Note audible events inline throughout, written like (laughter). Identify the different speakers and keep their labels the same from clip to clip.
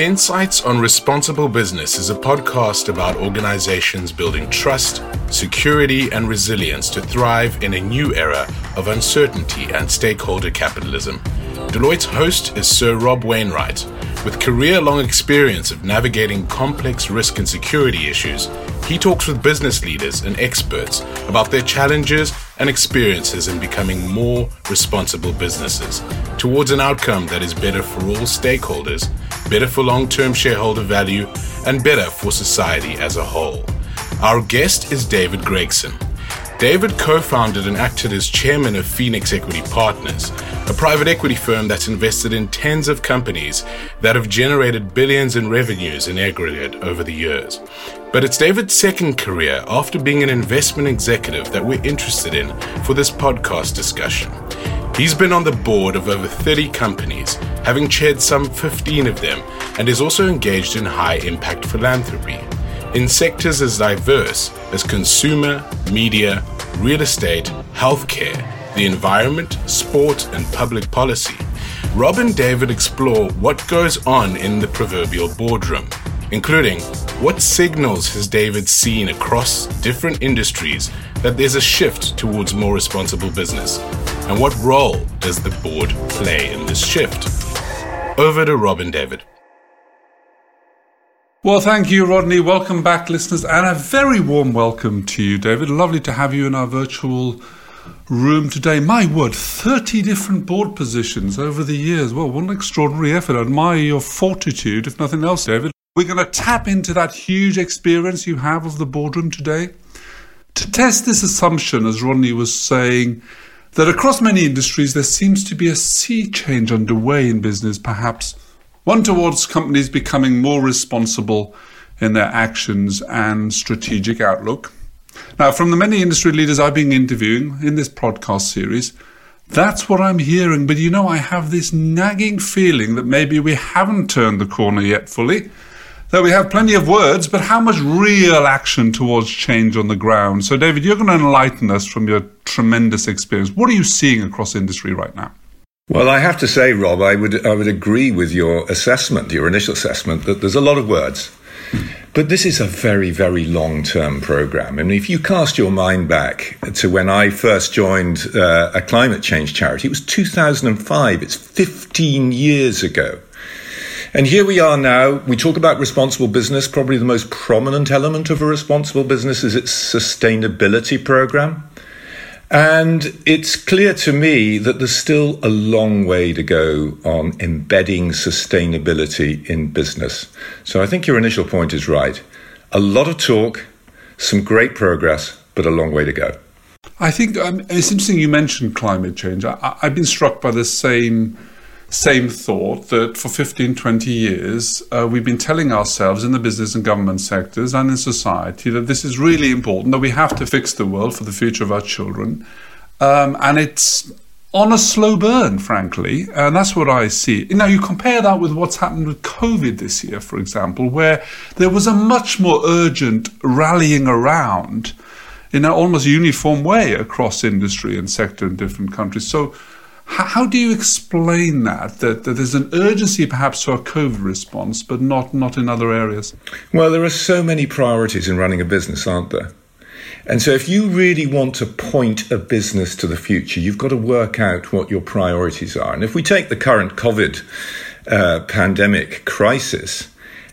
Speaker 1: Insights on Responsible Business is a podcast about organizations building trust, security, and resilience to thrive in a new era of uncertainty and stakeholder capitalism. Deloitte's host is Sir Rob Wainwright. With career long experience of navigating complex risk and security issues, he talks with business leaders and experts about their challenges and experiences in becoming more responsible businesses towards an outcome that is better for all stakeholders better for long term shareholder value, and better for society as a whole. Our guest is David Gregson. David co founded and acted as chairman of Phoenix Equity Partners, a private equity firm that's invested in tens of companies that have generated billions in revenues in aggregate over the years. But it's David's second career after being an investment executive that we're interested in for this podcast discussion. He's been on the board of over 30 companies, having chaired some 15 of them, and is also engaged in high impact philanthropy in sectors as diverse as consumer, media, real estate, healthcare, the environment, sport, and public policy. Rob and David explore what goes on in the proverbial boardroom, including what signals has David seen across different industries that there's a shift towards more responsible business? And what role does the board play in this shift? Over to Rob and David.
Speaker 2: Well, thank you, Rodney. Welcome back, listeners, and a very warm welcome to you, David. Lovely to have you in our virtual room today. My word, 30 different board positions over the years. Well, what an extraordinary effort. I admire your fortitude, if nothing else, David. We're going to tap into that huge experience you have of the boardroom today. To test this assumption, as Rodney was saying, that across many industries there seems to be a sea change underway in business, perhaps one towards companies becoming more responsible in their actions and strategic outlook. Now, from the many industry leaders I've been interviewing in this podcast series, that's what I'm hearing. But you know, I have this nagging feeling that maybe we haven't turned the corner yet fully that we have plenty of words, but how much real action towards change on the ground? So, David, you're going to enlighten us from your tremendous experience. What are you seeing across industry right now?
Speaker 3: Well, I have to say, Rob, I would I would agree with your assessment, your initial assessment, that there's a lot of words. But this is a very, very long term program. And if you cast your mind back to when I first joined uh, a climate change charity, it was 2005. It's 15 years ago. And here we are now. We talk about responsible business. Probably the most prominent element of a responsible business is its sustainability program. And it's clear to me that there's still a long way to go on embedding sustainability in business. So I think your initial point is right. A lot of talk, some great progress, but a long way to go.
Speaker 2: I think um, it's interesting you mentioned climate change. I, have been struck by the same same thought that for 15, 20 years, uh, we've been telling ourselves in the business and government sectors and in society that this is really important, that we have to fix the world for the future of our children. Um, and it's on a slow burn, frankly. And that's what I see. Now, you compare that with what's happened with COVID this year, for example, where there was a much more urgent rallying around in an almost uniform way across industry and sector in different countries. So, how do you explain that, that? That there's an urgency perhaps to our COVID response, but not, not in other areas?
Speaker 3: Well, there are so many priorities in running a business, aren't there? And so, if you really want to point a business to the future, you've got to work out what your priorities are. And if we take the current COVID uh, pandemic crisis,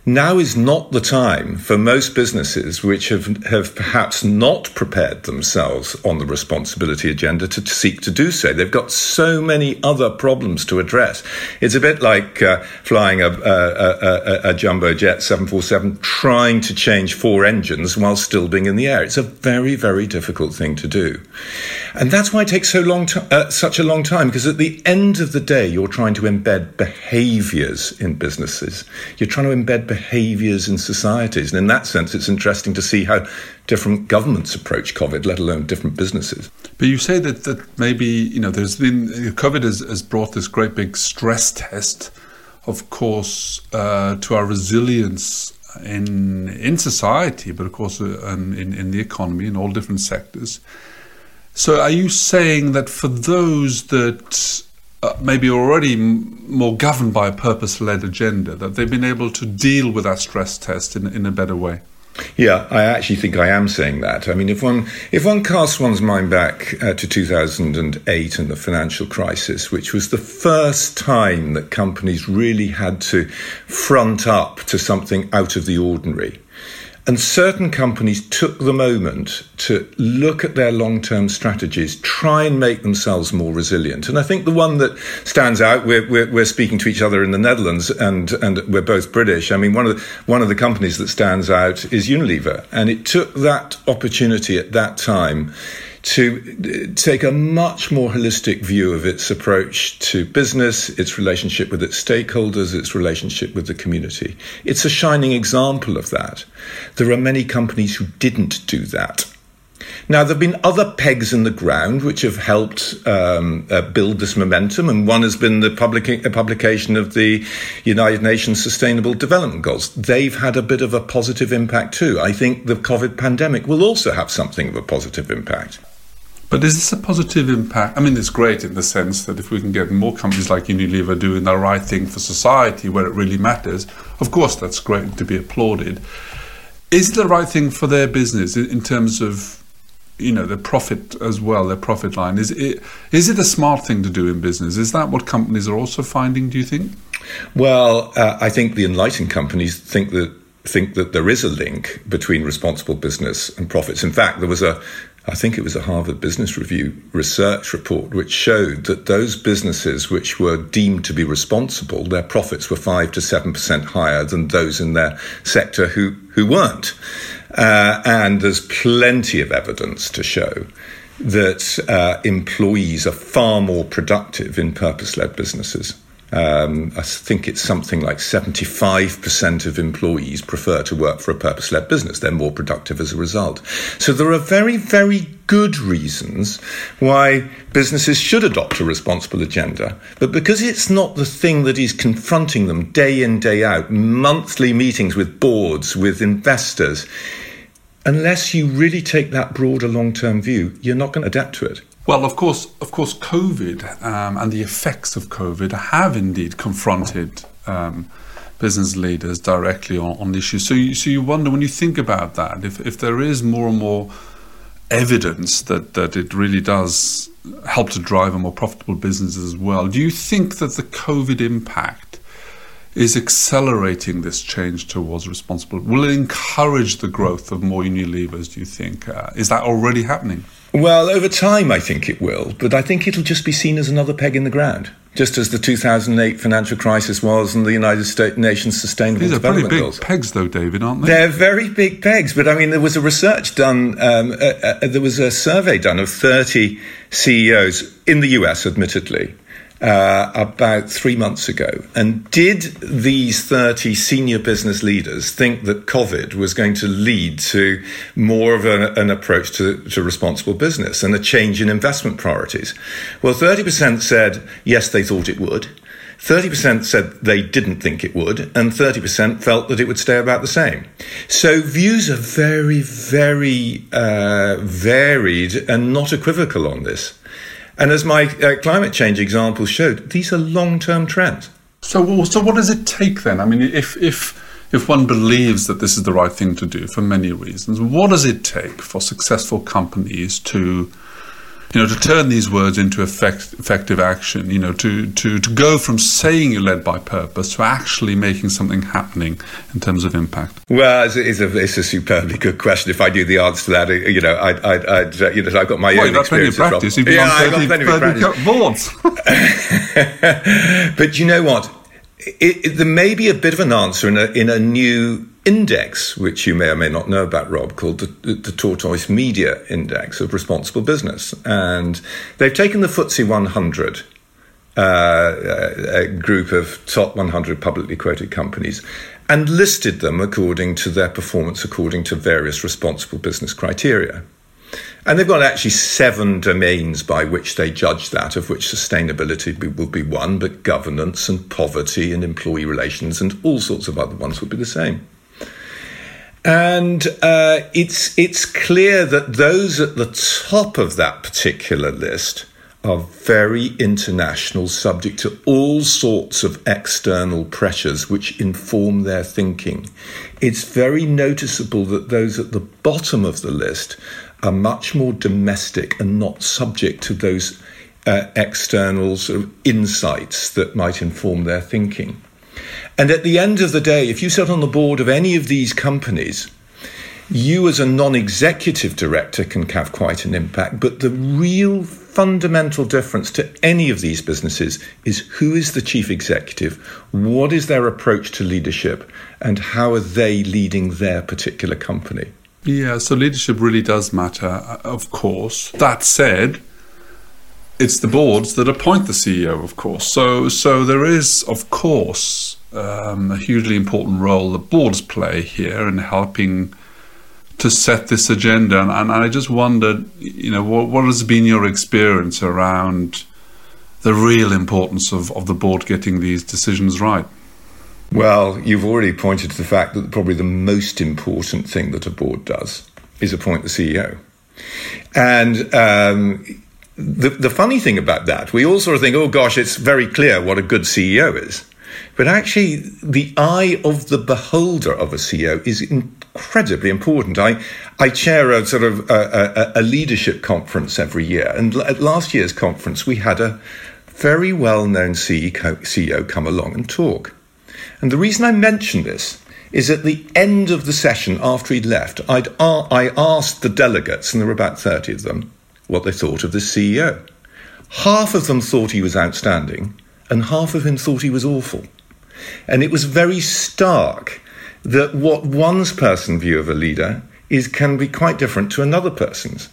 Speaker 3: now is not the time for most businesses which have, have perhaps not prepared themselves on the responsibility agenda to, to seek to do so. They've got so many other problems to address. It's a bit like uh, flying a, a, a, a, jumbo jet 747, trying to change four engines while still being in the air. It's a very, very difficult thing to do. And that's why it takes so long to, uh, such a long time, because at the end of the day, you're trying to embed behaviors in businesses. You're trying to embed behaviors in societies. And in that sense, it's interesting to see how different governments approach COVID, let alone different businesses.
Speaker 2: But you say that, that maybe, you know, there's been, COVID has, has brought this great big stress test, of course, uh, to our resilience in in society, but of course uh, in, in the economy in all different sectors. So, are you saying that for those that uh, maybe already m- more governed by a purpose led agenda, that they've been able to deal with that stress test in, in a better way?
Speaker 3: Yeah, I actually think I am saying that. I mean, if one if one casts one's mind back uh, to 2008 and the financial crisis, which was the first time that companies really had to front up to something out of the ordinary. And certain companies took the moment to look at their long term strategies, try and make themselves more resilient. And I think the one that stands out, we're, we're, we're, speaking to each other in the Netherlands and, and we're both British. I mean, one of, the, one of the companies that stands out is Unilever. And it took that opportunity at that time to take a much more holistic view of its approach to business, its relationship with its stakeholders, its relationship with the community. It's a shining example of that. There are many companies who didn't do that. Now, there have been other pegs in the ground which have helped um, uh, build this momentum, and one has been the uh, publication of the United Nations Sustainable Development Goals. They've had a bit of a positive impact too. I think the COVID pandemic will also have something of a positive impact.
Speaker 2: But is this a positive impact? I mean, it's great in the sense that if we can get more companies like Unilever doing the right thing for society where it really matters, of course, that's great to be applauded. Is it the right thing for their business in terms of, you know, their profit as well, their profit line? Is it is it a smart thing to do in business? Is that what companies are also finding? Do you think?
Speaker 3: Well, uh, I think the enlightened companies think that think that there is a link between responsible business and profits. In fact, there was a I think it was a Harvard Business Review research report which showed that those businesses which were deemed to be responsible, their profits were 5 to 7% higher than those in their sector who, who weren't. Uh, and there's plenty of evidence to show that uh, employees are far more productive in purpose led businesses. Um, I think it's something like 75% of employees prefer to work for a purpose led business. They're more productive as a result. So there are very, very good reasons why businesses should adopt a responsible agenda. But because it's not the thing that is confronting them day in, day out, monthly meetings with boards, with investors, unless you really take that broader long term view, you're not going to adapt to it.
Speaker 2: Well, of course, of course, COVID um, and the effects of COVID have indeed confronted um, business leaders directly on, on issues. So, you, so you wonder when you think about that, if if there is more and more evidence that that it really does help to drive a more profitable business as well. Do you think that the COVID impact is accelerating this change towards responsible? Will it encourage the growth of more Unilevers? Do you think uh, is that already happening?
Speaker 3: Well, over time, I think it will, but I think it'll just be seen as another peg in the ground, just as the 2008 financial crisis was and the United States Nations Sustainable
Speaker 2: These are
Speaker 3: Development
Speaker 2: pretty big
Speaker 3: Goals.
Speaker 2: pegs, though, David, aren't they?
Speaker 3: They're very big pegs, but I mean, there was a research done, um, uh, uh, there was a survey done of 30 CEOs in the US, admittedly, uh, about three months ago. And did these 30 senior business leaders think that COVID was going to lead to more of a, an approach to, to responsible business and a change in investment priorities? Well, 30% said yes, they thought it would. 30% said they didn't think it would, and 30% felt that it would stay about the same. So views are very, very uh, varied and not equivocal on this. And as my uh, climate change example showed, these are long term trends.
Speaker 2: So, so what does it take then? I mean, if if if one believes that this is the right thing to do for many reasons, what does it take for successful companies to you know, to turn these words into effect, effective action, you know, to, to, to go from saying you're led by purpose to actually making something happening in terms of impact?
Speaker 3: Well, it's a, it's a, it's a superbly good question. If I knew the answer to that, you know, I'd, I'd, I'd uh, you know, I've got my
Speaker 2: well,
Speaker 3: own
Speaker 2: experience. Plenty of practice. You've yeah, on 30,
Speaker 3: plenty 30
Speaker 2: practice. boards. (laughs)
Speaker 3: but you know what? It, it, there may be a bit of an answer in a, in a new index, which you may or may not know about, Rob, called the, the, Tortoise Media Index of Responsible Business. And they've taken the FTSE 100, uh, a group of top 100 publicly quoted companies, and listed them according to their performance, according to various responsible business criteria. And they've got actually seven domains by which they judge that, of which sustainability will be one, but governance and poverty and employee relations and all sorts of other ones would be the same. And uh, it's it's clear that those at the top of that particular list are very international, subject to all sorts of external pressures which inform their thinking. It's very noticeable that those at the bottom of the list are much more domestic and not subject to those uh, external sort of insights that might inform their thinking. And at the end of the day, if you sit on the board of any of these companies, you as a non executive director can have quite an impact, but the real fundamental difference to any of these businesses is who is the chief executive, what is their approach to leadership, and how are they leading their particular company.
Speaker 2: Yeah, so leadership really does matter, uh, of course. That said, it's the boards that appoint the CEO, of course. So, so there is, of course, um, a hugely important role that boards play here in helping to set this agenda. And, and I just wondered, you know, what, what has been your experience around the real importance of, of the board getting these decisions right?
Speaker 3: Well, you've already pointed to the fact that probably the most important thing that a board does is appoint the CEO. And um, the, the funny thing about that, we all sort of think, oh gosh, it's very clear what a good CEO is. But actually, the eye of the beholder of a CEO is incredibly important. I, I chair a sort of a, a, a leadership conference every year. And at last year's conference, we had a very well known CEO come along and talk. And the reason I mention this is at the end of the session after he'd left, I'd, I asked the delegates, and there were about 30 of them, what they thought of the CEO. Half of them thought he was outstanding, and half of him thought he was awful. And it was very stark that what one's person view of a leader is can be quite different to another person's.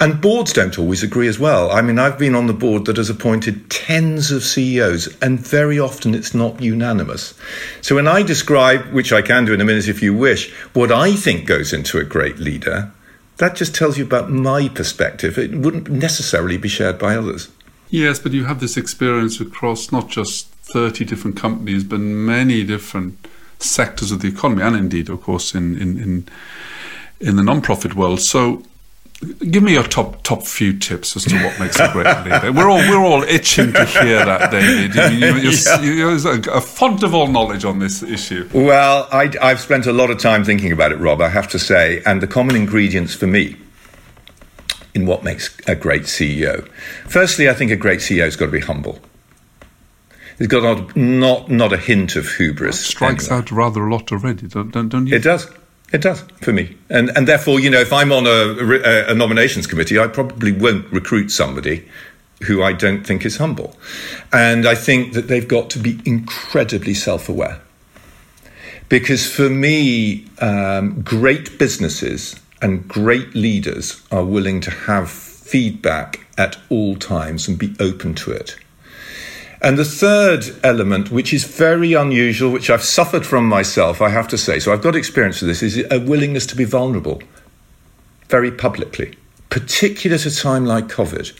Speaker 3: And boards don't always agree as well. I mean, I've been on the board that has appointed tens of CEOs, and very often it's not unanimous. So when I describe, which I can do in a minute if you wish, what I think goes into a great leader, that just tells you about my perspective. It wouldn't necessarily be shared by others.
Speaker 2: Yes, but you have this experience across not just 30 different companies, but many different sectors of the economy, and indeed, of course, in, in, in, in the non-profit world. So Give me your top top few tips as to what makes a great leader. We're all we're all itching to hear that, David. You, are you're, you're a font of all knowledge on this issue.
Speaker 3: Well, I, I've spent a lot of time thinking about it, Rob. I have to say, and the common ingredients for me in what makes a great CEO. Firstly, I think a great CEO has got to be humble. He's got not not, not a hint of hubris.
Speaker 2: That strikes anyway. out rather a lot already, don't, don't, don't you?
Speaker 3: It does. It does for me, and and therefore, you know, if I'm on a, a, nominations committee, I probably won't recruit somebody who I don't think is humble, and I think that they've got to be incredibly self-aware, because for me, um, great businesses and great leaders are willing to have feedback at all times and be open to it. And the third element, which is very unusual, which I've suffered from myself, I have to say, so I've got experience of this, is a willingness to be vulnerable very publicly, particularly at a time like COVID.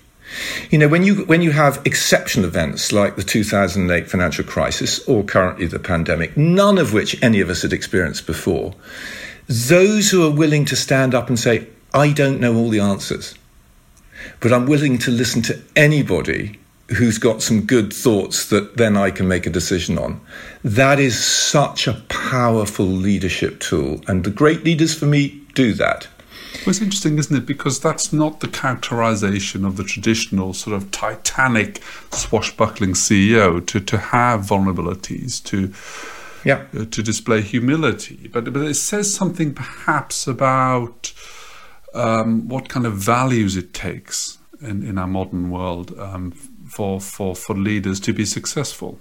Speaker 3: You know, when you when you have exceptional events like the 2008 financial crisis or currently the pandemic, none of which any of us had experienced before, those who are willing to stand up and say, "I don't know all the answers, but I'm willing to listen to anybody who's got some good thoughts that then I can make a decision on. That is such a powerful leadership tool. And the great leaders for me do that.
Speaker 2: Well, it's interesting, isn't it? Because that's not the characterization of the traditional sort of titanic, swashbuckling CEO to, to have vulnerabilities, to yeah. Uh, to display humility. But, but it says something perhaps about um, what kind of values it takes in, in our modern world um, for, for, for leaders to be successful?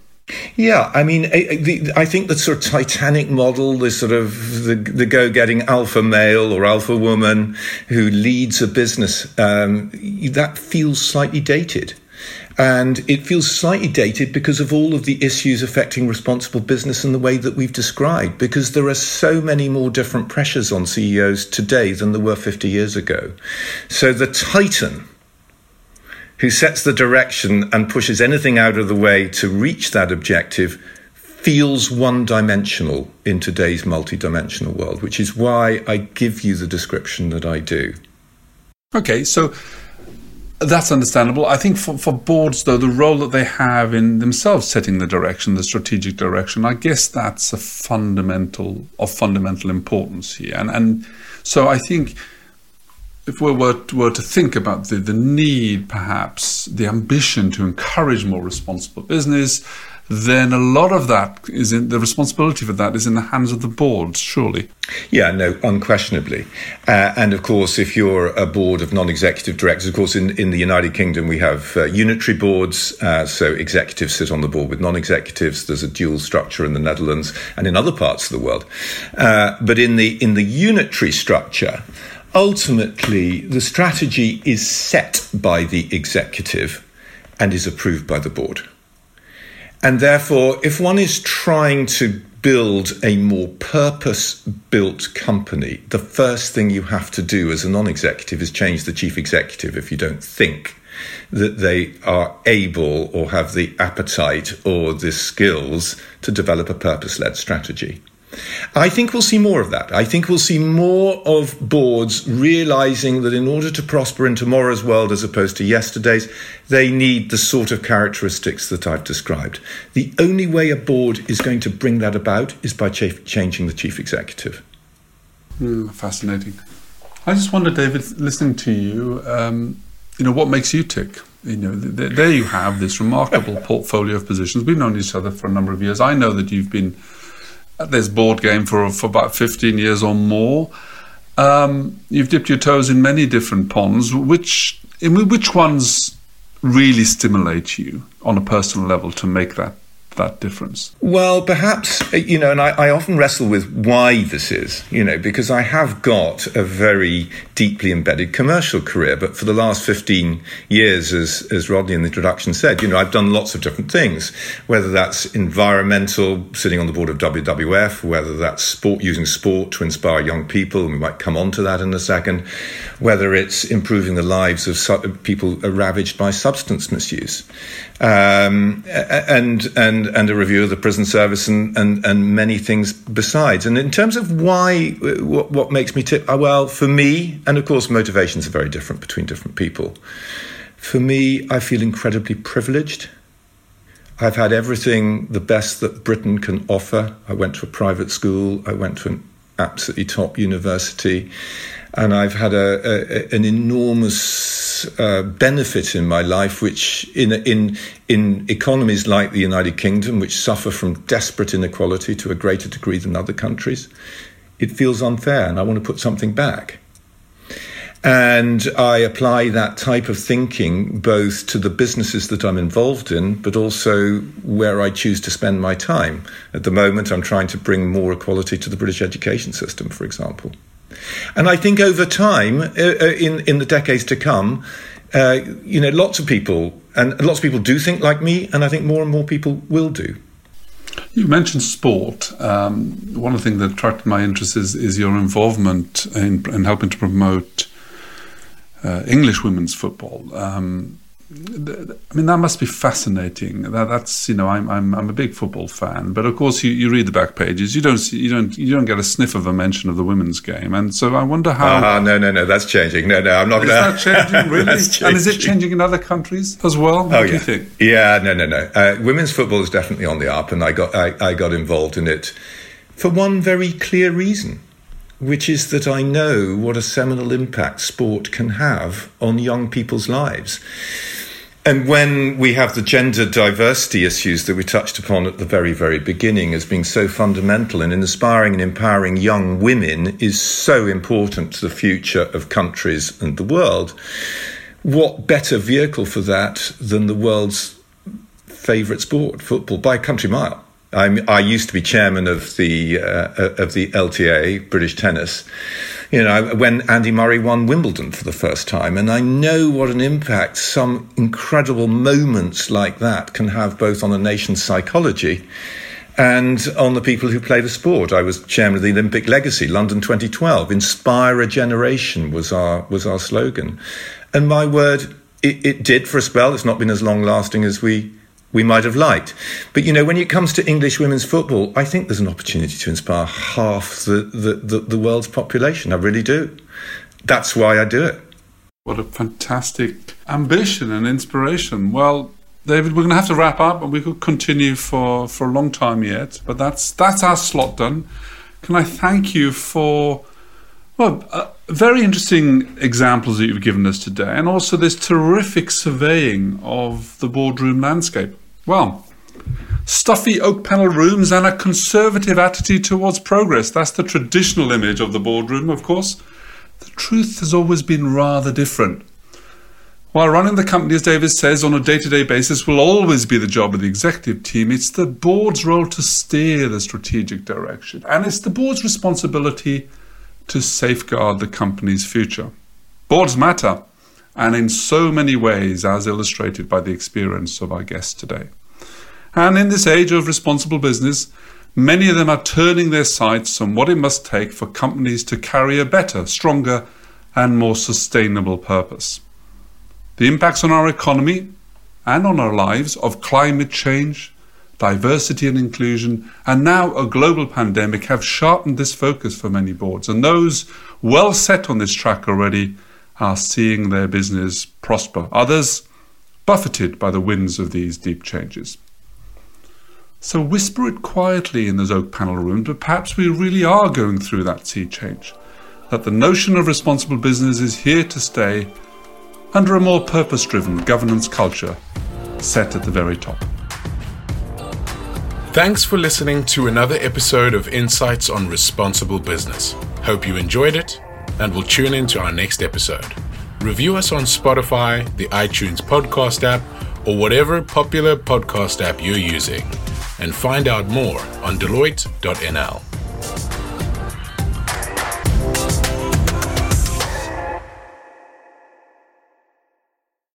Speaker 3: Yeah, I mean, I, I, think the sort of Titanic model, the sort of the, the go-getting alpha male or alpha woman who leads a business, um, that feels slightly dated. And it feels slightly dated because of all of the issues affecting responsible business in the way that we've described, because there are so many more different pressures on CEOs today than there were 50 years ago. So the Titan, who sets the direction and pushes anything out of the way to reach that objective feels one dimensional in today's multidimensional world, which is why I give you the description that I do.
Speaker 2: Okay, so That's understandable. I think for, for boards, though, the role that they have in themselves setting the direction, the strategic direction, I guess that's a fundamental of fundamental importance here. And and so I think if we were, were to think about the, the need, perhaps, the ambition to encourage more responsible business, then a lot of that is in the responsibility for that is in the hands of the board, surely.
Speaker 3: Yeah, no, unquestionably. Uh, and of course, if you're a board of non executive directors, of course, in, in the United Kingdom, we have uh, unitary boards. Uh, so executives sit on the board with non executives. There's a dual structure in the Netherlands and in other parts of the world. Uh, but in the, in the unitary structure, ultimately, the strategy is set by the executive and is approved by the board. And therefore, if one is trying to build a more purpose built company, the first thing you have to do as a non executive is change the chief executive if you don't think that they are able or have the appetite or the skills to develop a purpose led strategy. I think we'll see more of that. I think we'll see more of boards realizing that in order to prosper in tomorrow's world as opposed to yesterday's, they need the sort of characteristics that I've described. The only way a board is going to bring that about is by ch- changing the chief executive.
Speaker 2: Mm, fascinating. I just wonder, David, listening to you, um, you know, what makes you tick? You know, th- there you have this remarkable (laughs) portfolio of positions. We've known each other for a number of years. I know that you've been this board game for for about 15 years or more. Um, you've dipped your toes in many different ponds. Which which ones really stimulate you on a personal level to make that that difference?
Speaker 3: Well, perhaps, uh, you know, and I, I, often wrestle with why this is, you know, because I have got a very deeply embedded commercial career. But for the last 15 years, as, as Rodney in the introduction said, you know, I've done lots of different things, whether that's environmental, sitting on the board of WWF, whether that's sport, using sport to inspire young people, and we might come on to that in a second, whether it's improving the lives of su- people ravaged by substance misuse. Um, and, and and a review of the prison service and, and, and many things besides. And in terms of why, what, what makes me tip, uh, well, for me, and of course, motivations are very different between different people. For me, I feel incredibly privileged. I've had everything the best that Britain can offer. I went to a private school, I went to an absolutely top university and I've had a, a, an enormous uh, benefit in my life, which in in in economies like the United Kingdom, which suffer from desperate inequality to a greater degree than other countries, it feels unfair, and I want to put something back. And I apply that type of thinking both to the businesses that I'm involved in, but also where I choose to spend my time. At the moment, I'm trying to bring more equality to the British education system, for example. And I think over time, uh, uh, in in the decades to come, uh, you know, lots of people and lots of people do think like me, and I think more and more people will do.
Speaker 2: You mentioned sport. Um, one of the things that attracted my interest is, is your involvement in, in helping to promote uh, English women's football. Um, I mean, that must be fascinating. That, that's you know, I'm, I'm I'm a big football fan, but of course, you, you read the back pages, you don't see, you don't you don't get a sniff of a mention of the women's game, and so I wonder how.
Speaker 3: Uh, no, no, no, that's changing. No, no, I'm not.
Speaker 2: Is gonna... that changing (laughs) really? changing. And is it changing in other countries as well? What
Speaker 3: oh,
Speaker 2: do
Speaker 3: yeah.
Speaker 2: you think?
Speaker 3: Yeah, no, no, no. Uh, women's football is definitely on the up, and I got I, I got involved in it for one very clear reason which is that I know what a seminal impact sport can have on young people's lives. And when we have the gender diversity issues that we touched upon at the very, very beginning as being so fundamental and inspiring and empowering young women is so important to the future of countries and the world, what better vehicle for that than the world's favourite sport, football, by country mile? I'm, i used to be chairman of the uh, of the LTA, British Tennis. You know, when Andy Murray won Wimbledon for the first time, and I know what an impact some incredible moments like that can have both on a nation's psychology and on the people who play the sport. I was chairman of the Olympic Legacy, London 2012. Inspire a generation was our was our slogan, and my word, it, it did for a spell. It's not been as long lasting as we we might have liked. But you know, when it comes to English women's football, I think there's an opportunity to inspire half the, the, the, the world's population. I really do. That's why I do it.
Speaker 2: What a fantastic ambition and inspiration. Well, David, we're going to have to wrap up, and we could continue for, for a long time yet. But that's that's our slot done. Can I thank you for well, uh, very interesting examples that you've given us today, and also this terrific surveying of the boardroom landscape. Well, stuffy oak panel rooms and a conservative attitude towards progress. That's the traditional image of the boardroom, of course. The truth has always been rather different. While running the company, as David says, on a day to day basis will always be the job of the executive team, it's the board's role to steer the strategic direction. And it's the board's responsibility to safeguard the company's future. Boards matter, and in so many ways, as illustrated by the experience of our guests today. And in this age of responsible business, many of them are turning their sights on what it must take for companies to carry a better, stronger, and more sustainable purpose. The impacts on our economy and on our lives of climate change, diversity and inclusion, and now a global pandemic have sharpened this focus for many boards. And those well set on this track already are seeing their business prosper. Others buffeted by the winds of these deep changes. So whisper it quietly in those oak panel rooms, but perhaps we really are going through that sea change. That the notion of responsible business is here to stay under a more purpose driven governance culture set at the very top.
Speaker 1: Thanks for listening to another episode of Insights on Responsible Business. Hope you enjoyed it and will tune in to our next episode. Review us on Spotify, the iTunes podcast app, or whatever popular podcast app you're using, and find out more on Deloitte.nl.